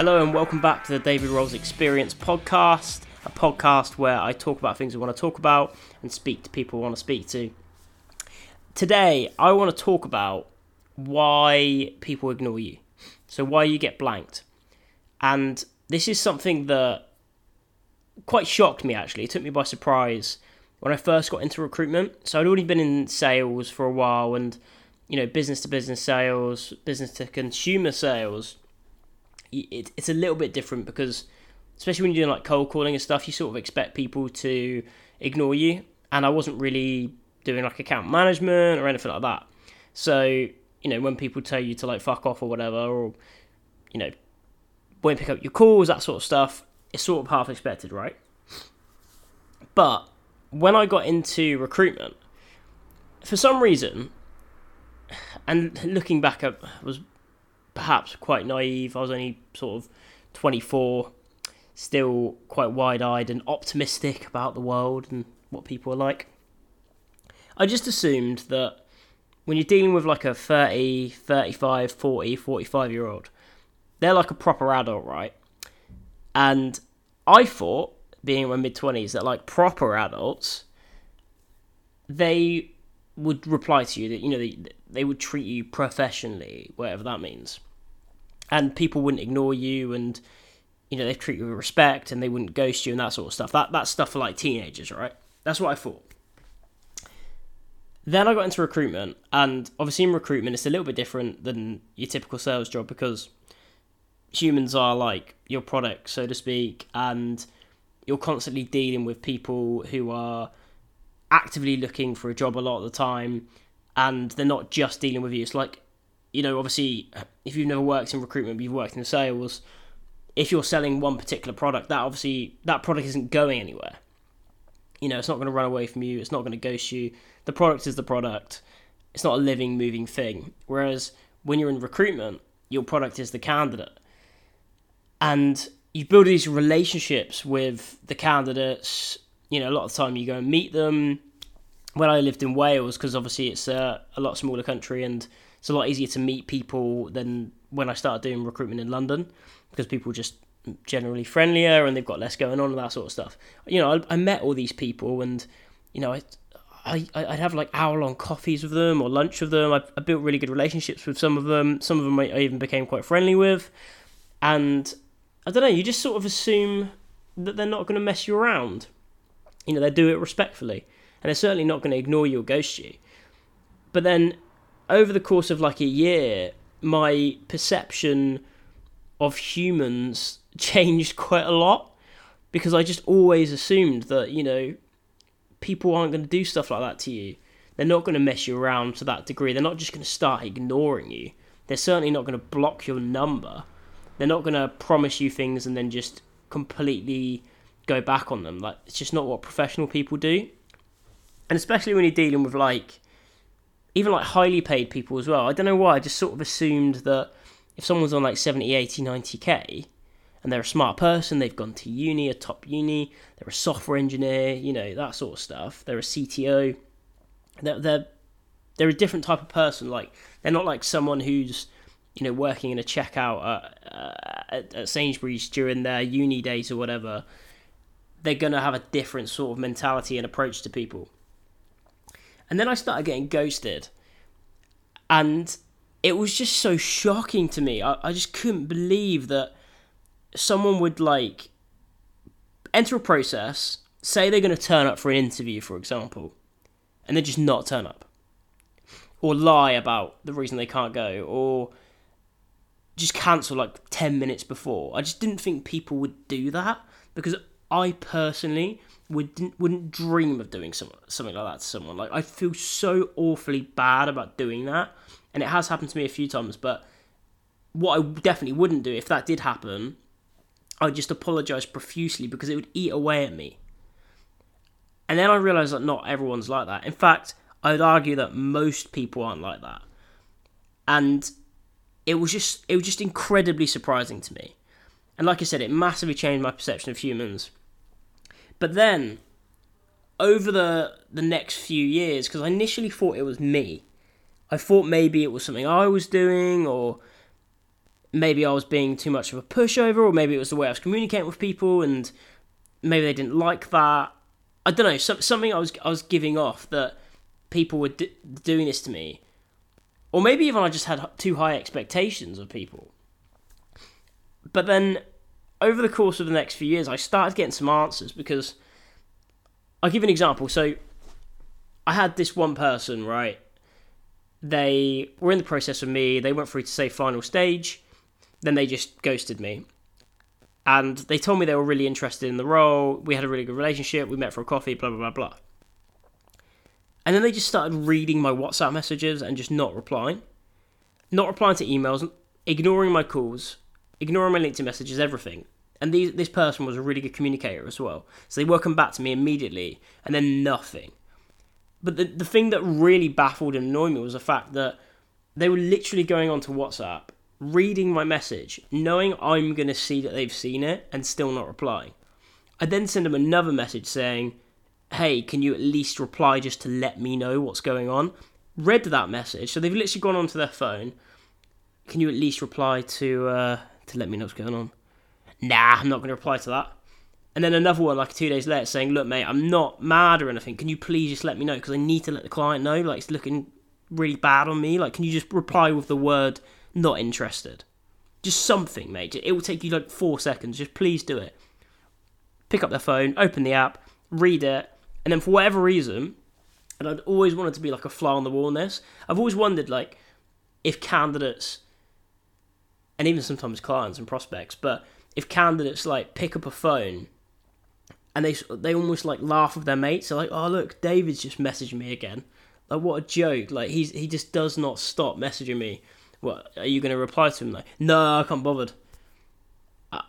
Hello and welcome back to the David Rolls Experience podcast, a podcast where I talk about things I want to talk about and speak to people I want to speak to. Today, I want to talk about why people ignore you. So, why you get blanked. And this is something that quite shocked me actually. It took me by surprise when I first got into recruitment. So, I'd already been in sales for a while and, you know, business to business sales, business to consumer sales it, it's a little bit different because especially when you're doing like cold calling and stuff, you sort of expect people to ignore you. And I wasn't really doing like account management or anything like that. So, you know, when people tell you to like fuck off or whatever, or, you know, won't pick up your calls, that sort of stuff, it's sort of half expected, right? But when I got into recruitment, for some reason, and looking back, I was perhaps quite naive. I was only sort of 24, still quite wide eyed and optimistic about the world and what people are like. I just assumed that when you're dealing with like a 30, 35, 40, 45 year old, they're like a proper adult, right? And I thought, being in my mid 20s, that like proper adults, they would reply to you that, you know, they, they would treat you professionally, whatever that means and people wouldn't ignore you and you know they treat you with respect and they wouldn't ghost you and that sort of stuff. That that's stuff for like teenagers, right? That's what I thought. Then I got into recruitment, and obviously in recruitment it's a little bit different than your typical sales job because humans are like your product, so to speak, and you're constantly dealing with people who are actively looking for a job a lot of the time, and they're not just dealing with you. It's like you know, obviously, if you've never worked in recruitment, but you've worked in sales, if you're selling one particular product, that obviously that product isn't going anywhere. You know, it's not going to run away from you. It's not going to ghost you. The product is the product. It's not a living, moving thing. Whereas when you're in recruitment, your product is the candidate, and you build these relationships with the candidates. You know, a lot of the time you go and meet them. When I lived in Wales, because obviously it's a, a lot smaller country and it's a lot easier to meet people than when I started doing recruitment in London because people just generally friendlier and they've got less going on and that sort of stuff. You know, I, I met all these people and you know, I, I I'd have like hour long coffees with them or lunch with them. I, I built really good relationships with some of them. Some of them I even became quite friendly with, and I don't know. You just sort of assume that they're not going to mess you around. You know, they do it respectfully, and they're certainly not going to ignore you or ghost you. But then over the course of like a year, my perception of humans changed quite a lot because I just always assumed that, you know, people aren't going to do stuff like that to you. They're not going to mess you around to that degree. They're not just going to start ignoring you. They're certainly not going to block your number. They're not going to promise you things and then just completely go back on them. Like it's just not what professional people do. And especially when you're dealing with like even like highly paid people as well. I don't know why. I just sort of assumed that if someone's on like 70, 80, 90k and they're a smart person, they've gone to uni, a top uni, they're a software engineer, you know, that sort of stuff. They're a CTO. They're, they're, they're a different type of person. Like, they're not like someone who's, you know, working in a checkout at, uh, at, at Sainsbury's during their uni days or whatever. They're going to have a different sort of mentality and approach to people. And then I started getting ghosted. And it was just so shocking to me. I, I just couldn't believe that someone would like enter a process, say they're going to turn up for an interview, for example, and then just not turn up. Or lie about the reason they can't go, or just cancel like 10 minutes before. I just didn't think people would do that because I personally would wouldn't dream of doing some, something like that to someone. Like I feel so awfully bad about doing that, and it has happened to me a few times. But what I definitely wouldn't do if that did happen, I'd just apologise profusely because it would eat away at me. And then I realised that not everyone's like that. In fact, I'd argue that most people aren't like that. And it was just it was just incredibly surprising to me. And like I said, it massively changed my perception of humans but then, over the the next few years, because I initially thought it was me, I thought maybe it was something I was doing, or maybe I was being too much of a pushover, or maybe it was the way I was communicating with people, and maybe they didn't like that. I don't know. Some, something I was I was giving off that people were d- doing this to me, or maybe even I just had too high expectations of people. But then, over the course of the next few years, I started getting some answers because I'll give an example. So, I had this one person, right? They were in the process of me. They went through to say final stage then they just ghosted me. And they told me they were really interested in the role. We had a really good relationship. We met for a coffee, blah, blah, blah, blah. And then they just started reading my WhatsApp messages and just not replying. Not replying to emails, ignoring my calls, ignoring my LinkedIn messages, everything. And these, this person was a really good communicator as well. So they were come back to me immediately, and then nothing. But the, the thing that really baffled and annoyed me was the fact that they were literally going onto WhatsApp reading my message, knowing I'm going to see that they've seen it and still not replying. I then send them another message saying, Hey, can you at least reply just to let me know what's going on? Read that message, so they've literally gone onto their phone. Can you at least reply to uh, to let me know what's going on? Nah, I'm not going to reply to that. And then another one, like two days later, saying, "Look, mate, I'm not mad or anything. Can you please just let me know because I need to let the client know. Like it's looking really bad on me. Like, can you just reply with the word not interested. Just something, mate. It will take you like four seconds. Just please do it. Pick up the phone, open the app, read it, and then for whatever reason, and I'd always wanted to be like a fly on the wall in this. I've always wondered like if candidates and even sometimes clients and prospects, but if candidates like pick up a phone and they they almost like laugh with their mates, they're like, "Oh look, David's just messaging me again." Like what a joke! Like he's he just does not stop messaging me what are you going to reply to him like? No, I can't bothered.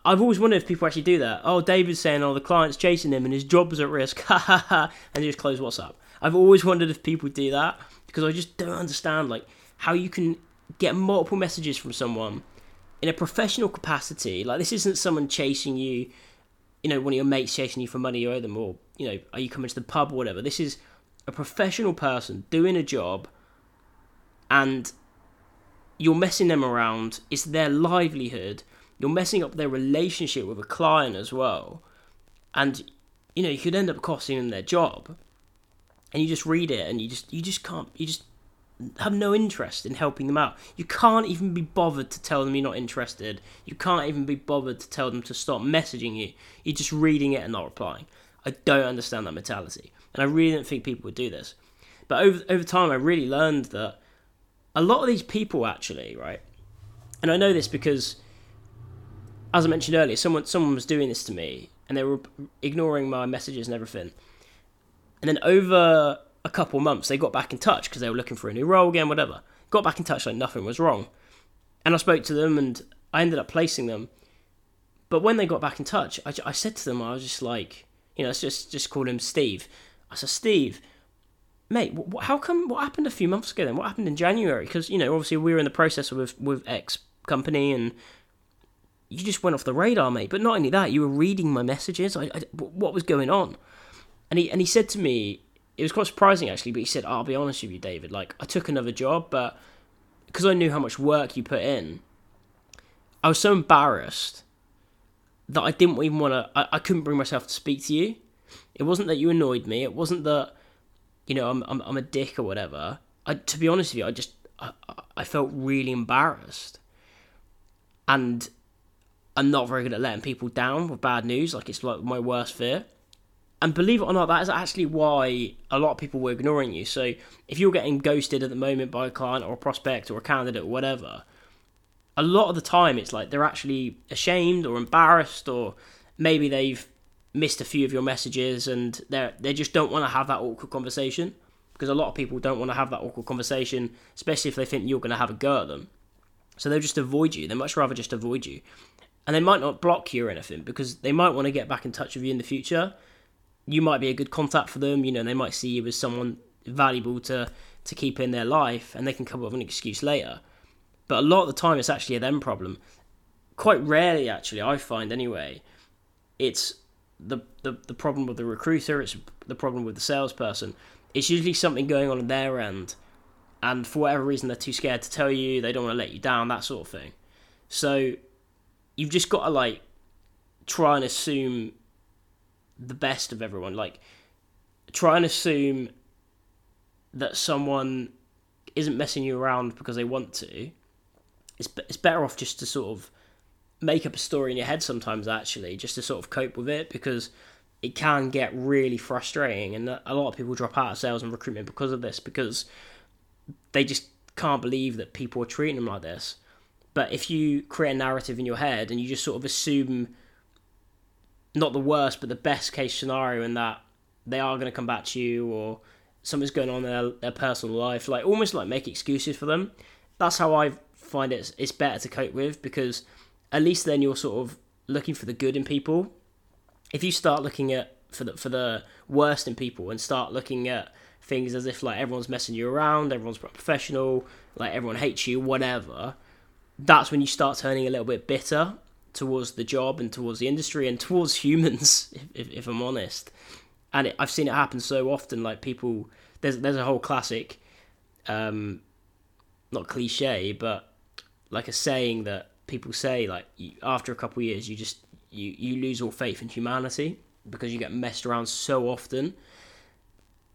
I've always wondered if people actually do that. Oh, David's saying, oh, the client's chasing him and his job job's at risk. Ha ha ha. And he just close WhatsApp. I've always wondered if people do that because I just don't understand like how you can get multiple messages from someone in a professional capacity. Like this isn't someone chasing you, you know, one of your mates chasing you for money you owe them, or you know, are you coming to the pub or whatever. This is a professional person doing a job, and you're messing them around. It's their livelihood. You're messing up their relationship with a client as well. And you know, you could end up costing them their job. And you just read it and you just you just can't you just have no interest in helping them out. You can't even be bothered to tell them you're not interested. You can't even be bothered to tell them to stop messaging you. You're just reading it and not replying. I don't understand that mentality. And I really don't think people would do this. But over over time I really learned that a lot of these people actually, right? And I know this because, as I mentioned earlier, someone someone was doing this to me, and they were ignoring my messages and everything. And then over a couple months, they got back in touch because they were looking for a new role again, whatever. Got back in touch like nothing was wrong, and I spoke to them, and I ended up placing them. But when they got back in touch, I, I said to them, I was just like, you know, let's just just call him Steve. I said, Steve, mate, how come? What happened a few months ago then? What happened in January? Because you know, obviously, we were in the process with with X company, and you just went off the radar, mate. But not only that, you were reading my messages. I, I, what was going on? And he and he said to me, it was quite surprising actually. But he said, "I'll be honest with you, David. Like, I took another job, but because I knew how much work you put in, I was so embarrassed." That I didn't even want to. I, I couldn't bring myself to speak to you. It wasn't that you annoyed me. It wasn't that you know, I'm I'm, I'm a dick or whatever. I, to be honest with you, I just I, I felt really embarrassed, and I'm not very good at letting people down with bad news. Like it's like my worst fear. And believe it or not, that is actually why a lot of people were ignoring you. So if you're getting ghosted at the moment by a client or a prospect or a candidate or whatever, a lot of the time it's like they're actually ashamed or embarrassed or maybe they've missed a few of your messages and they they just don't want to have that awkward conversation because a lot of people don't want to have that awkward conversation, especially if they think you're going to have a go at them. So they'll just avoid you. They much rather just avoid you. And they might not block you or anything because they might want to get back in touch with you in the future. You might be a good contact for them, you know, they might see you as someone valuable to to keep in their life and they can come up with an excuse later. But a lot of the time it's actually a them problem. Quite rarely actually, I find anyway, it's the, the, the problem with the recruiter, it's the problem with the salesperson. It's usually something going on in their end, and for whatever reason, they're too scared to tell you, they don't want to let you down, that sort of thing. So you've just got to like try and assume the best of everyone. Like try and assume that someone isn't messing you around because they want to. It's it's better off just to sort of make up a story in your head sometimes actually just to sort of cope with it because it can get really frustrating and a lot of people drop out of sales and recruitment because of this because they just can't believe that people are treating them like this but if you create a narrative in your head and you just sort of assume not the worst but the best case scenario in that they are going to come back to you or something's going on in their, their personal life. Like almost like make excuses for them. That's how i find it it's better to cope with because at least then you're sort of looking for the good in people. If you start looking at for the for the worst in people and start looking at things as if like everyone's messing you around, everyone's professional, like everyone hates you, whatever, that's when you start turning a little bit bitter towards the job and towards the industry and towards humans, if, if, I'm honest. And it, I've seen it happen so often. Like people, there's there's a whole classic, um, not cliche, but like a saying that people say like after a couple of years you just you you lose all faith in humanity because you get messed around so often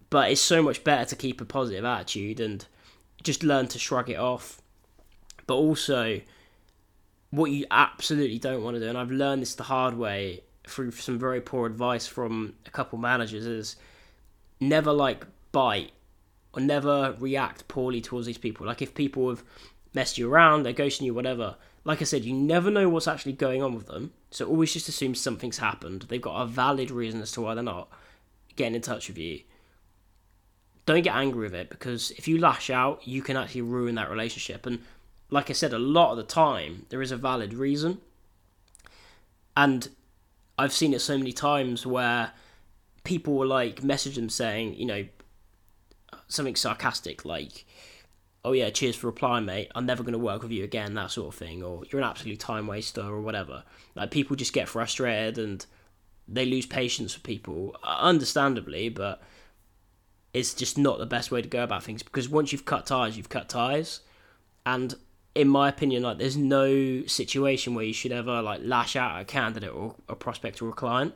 but it's so much better to keep a positive attitude and just learn to shrug it off but also what you absolutely don't want to do and I've learned this the hard way through some very poor advice from a couple managers is never like bite or never react poorly towards these people like if people have messed you around they're ghosting you whatever like I said, you never know what's actually going on with them. So always just assume something's happened. They've got a valid reason as to why they're not getting in touch with you. Don't get angry with it because if you lash out, you can actually ruin that relationship. And like I said, a lot of the time, there is a valid reason. And I've seen it so many times where people will like message them saying, you know, something sarcastic like, oh yeah, cheers for replying, mate. I'm never going to work with you again, that sort of thing, or you're an absolute time waster or whatever. Like people just get frustrated and they lose patience with people, understandably, but it's just not the best way to go about things because once you've cut ties, you've cut ties, and in my opinion, like there's no situation where you should ever like lash out at a candidate or a prospect or a client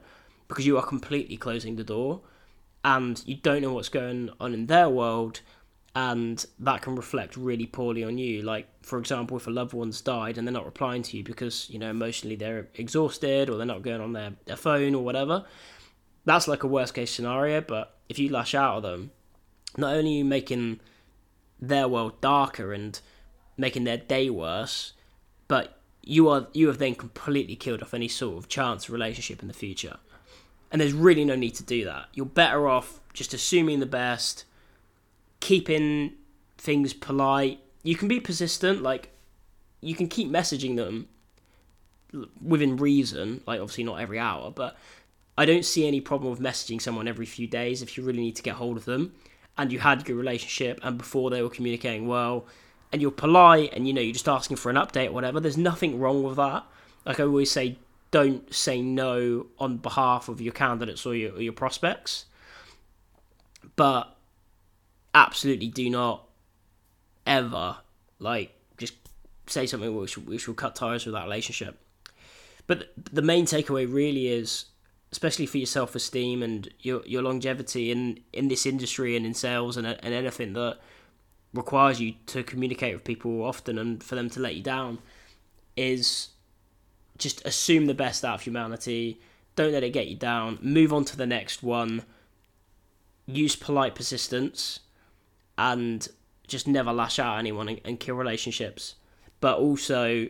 because you are completely closing the door and you don't know what's going on in their world and that can reflect really poorly on you. Like, for example, if a loved one's died and they're not replying to you because, you know, emotionally they're exhausted or they're not going on their, their phone or whatever, that's like a worst case scenario. But if you lash out at them, not only are you making their world darker and making their day worse, but you are you have then completely killed off any sort of chance relationship in the future. And there's really no need to do that. You're better off just assuming the best keeping things polite. You can be persistent, like you can keep messaging them within reason, like obviously not every hour, but I don't see any problem with messaging someone every few days if you really need to get hold of them and you had a good relationship and before they were communicating well and you're polite and you know you're just asking for an update or whatever there's nothing wrong with that like i always say don't say no on behalf of your candidates or your, or your prospects but absolutely do not ever like just say something which which will cut ties with that relationship. But the main takeaway really is, especially for your self esteem and your your longevity in in this industry and in sales and and anything that requires you to communicate with people often and for them to let you down, is just assume the best out of humanity. Don't let it get you down. Move on to the next one. Use polite persistence and just never lash out at anyone and, kill relationships. But also,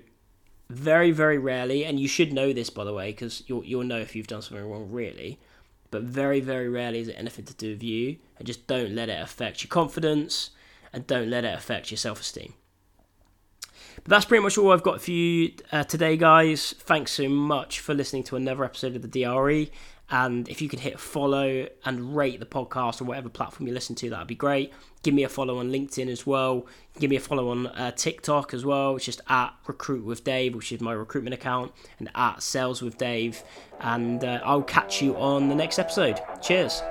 very, very rarely, and you should know this by the way, because you'll, you'll know if you've done something wrong, really. But very, very rarely is it anything to do with you. And just don't let it affect your confidence and don't let it affect your self esteem. But that's pretty much all I've got for you uh, today, guys. Thanks so much for listening to another episode of the DRE. And if you could hit follow and rate the podcast or whatever platform you listen to, that'd be great. Give me a follow on LinkedIn as well. Give me a follow on uh, TikTok as well. It's just at Recruit with Dave, which is my recruitment account, and at Sales with Dave. And uh, I'll catch you on the next episode. Cheers.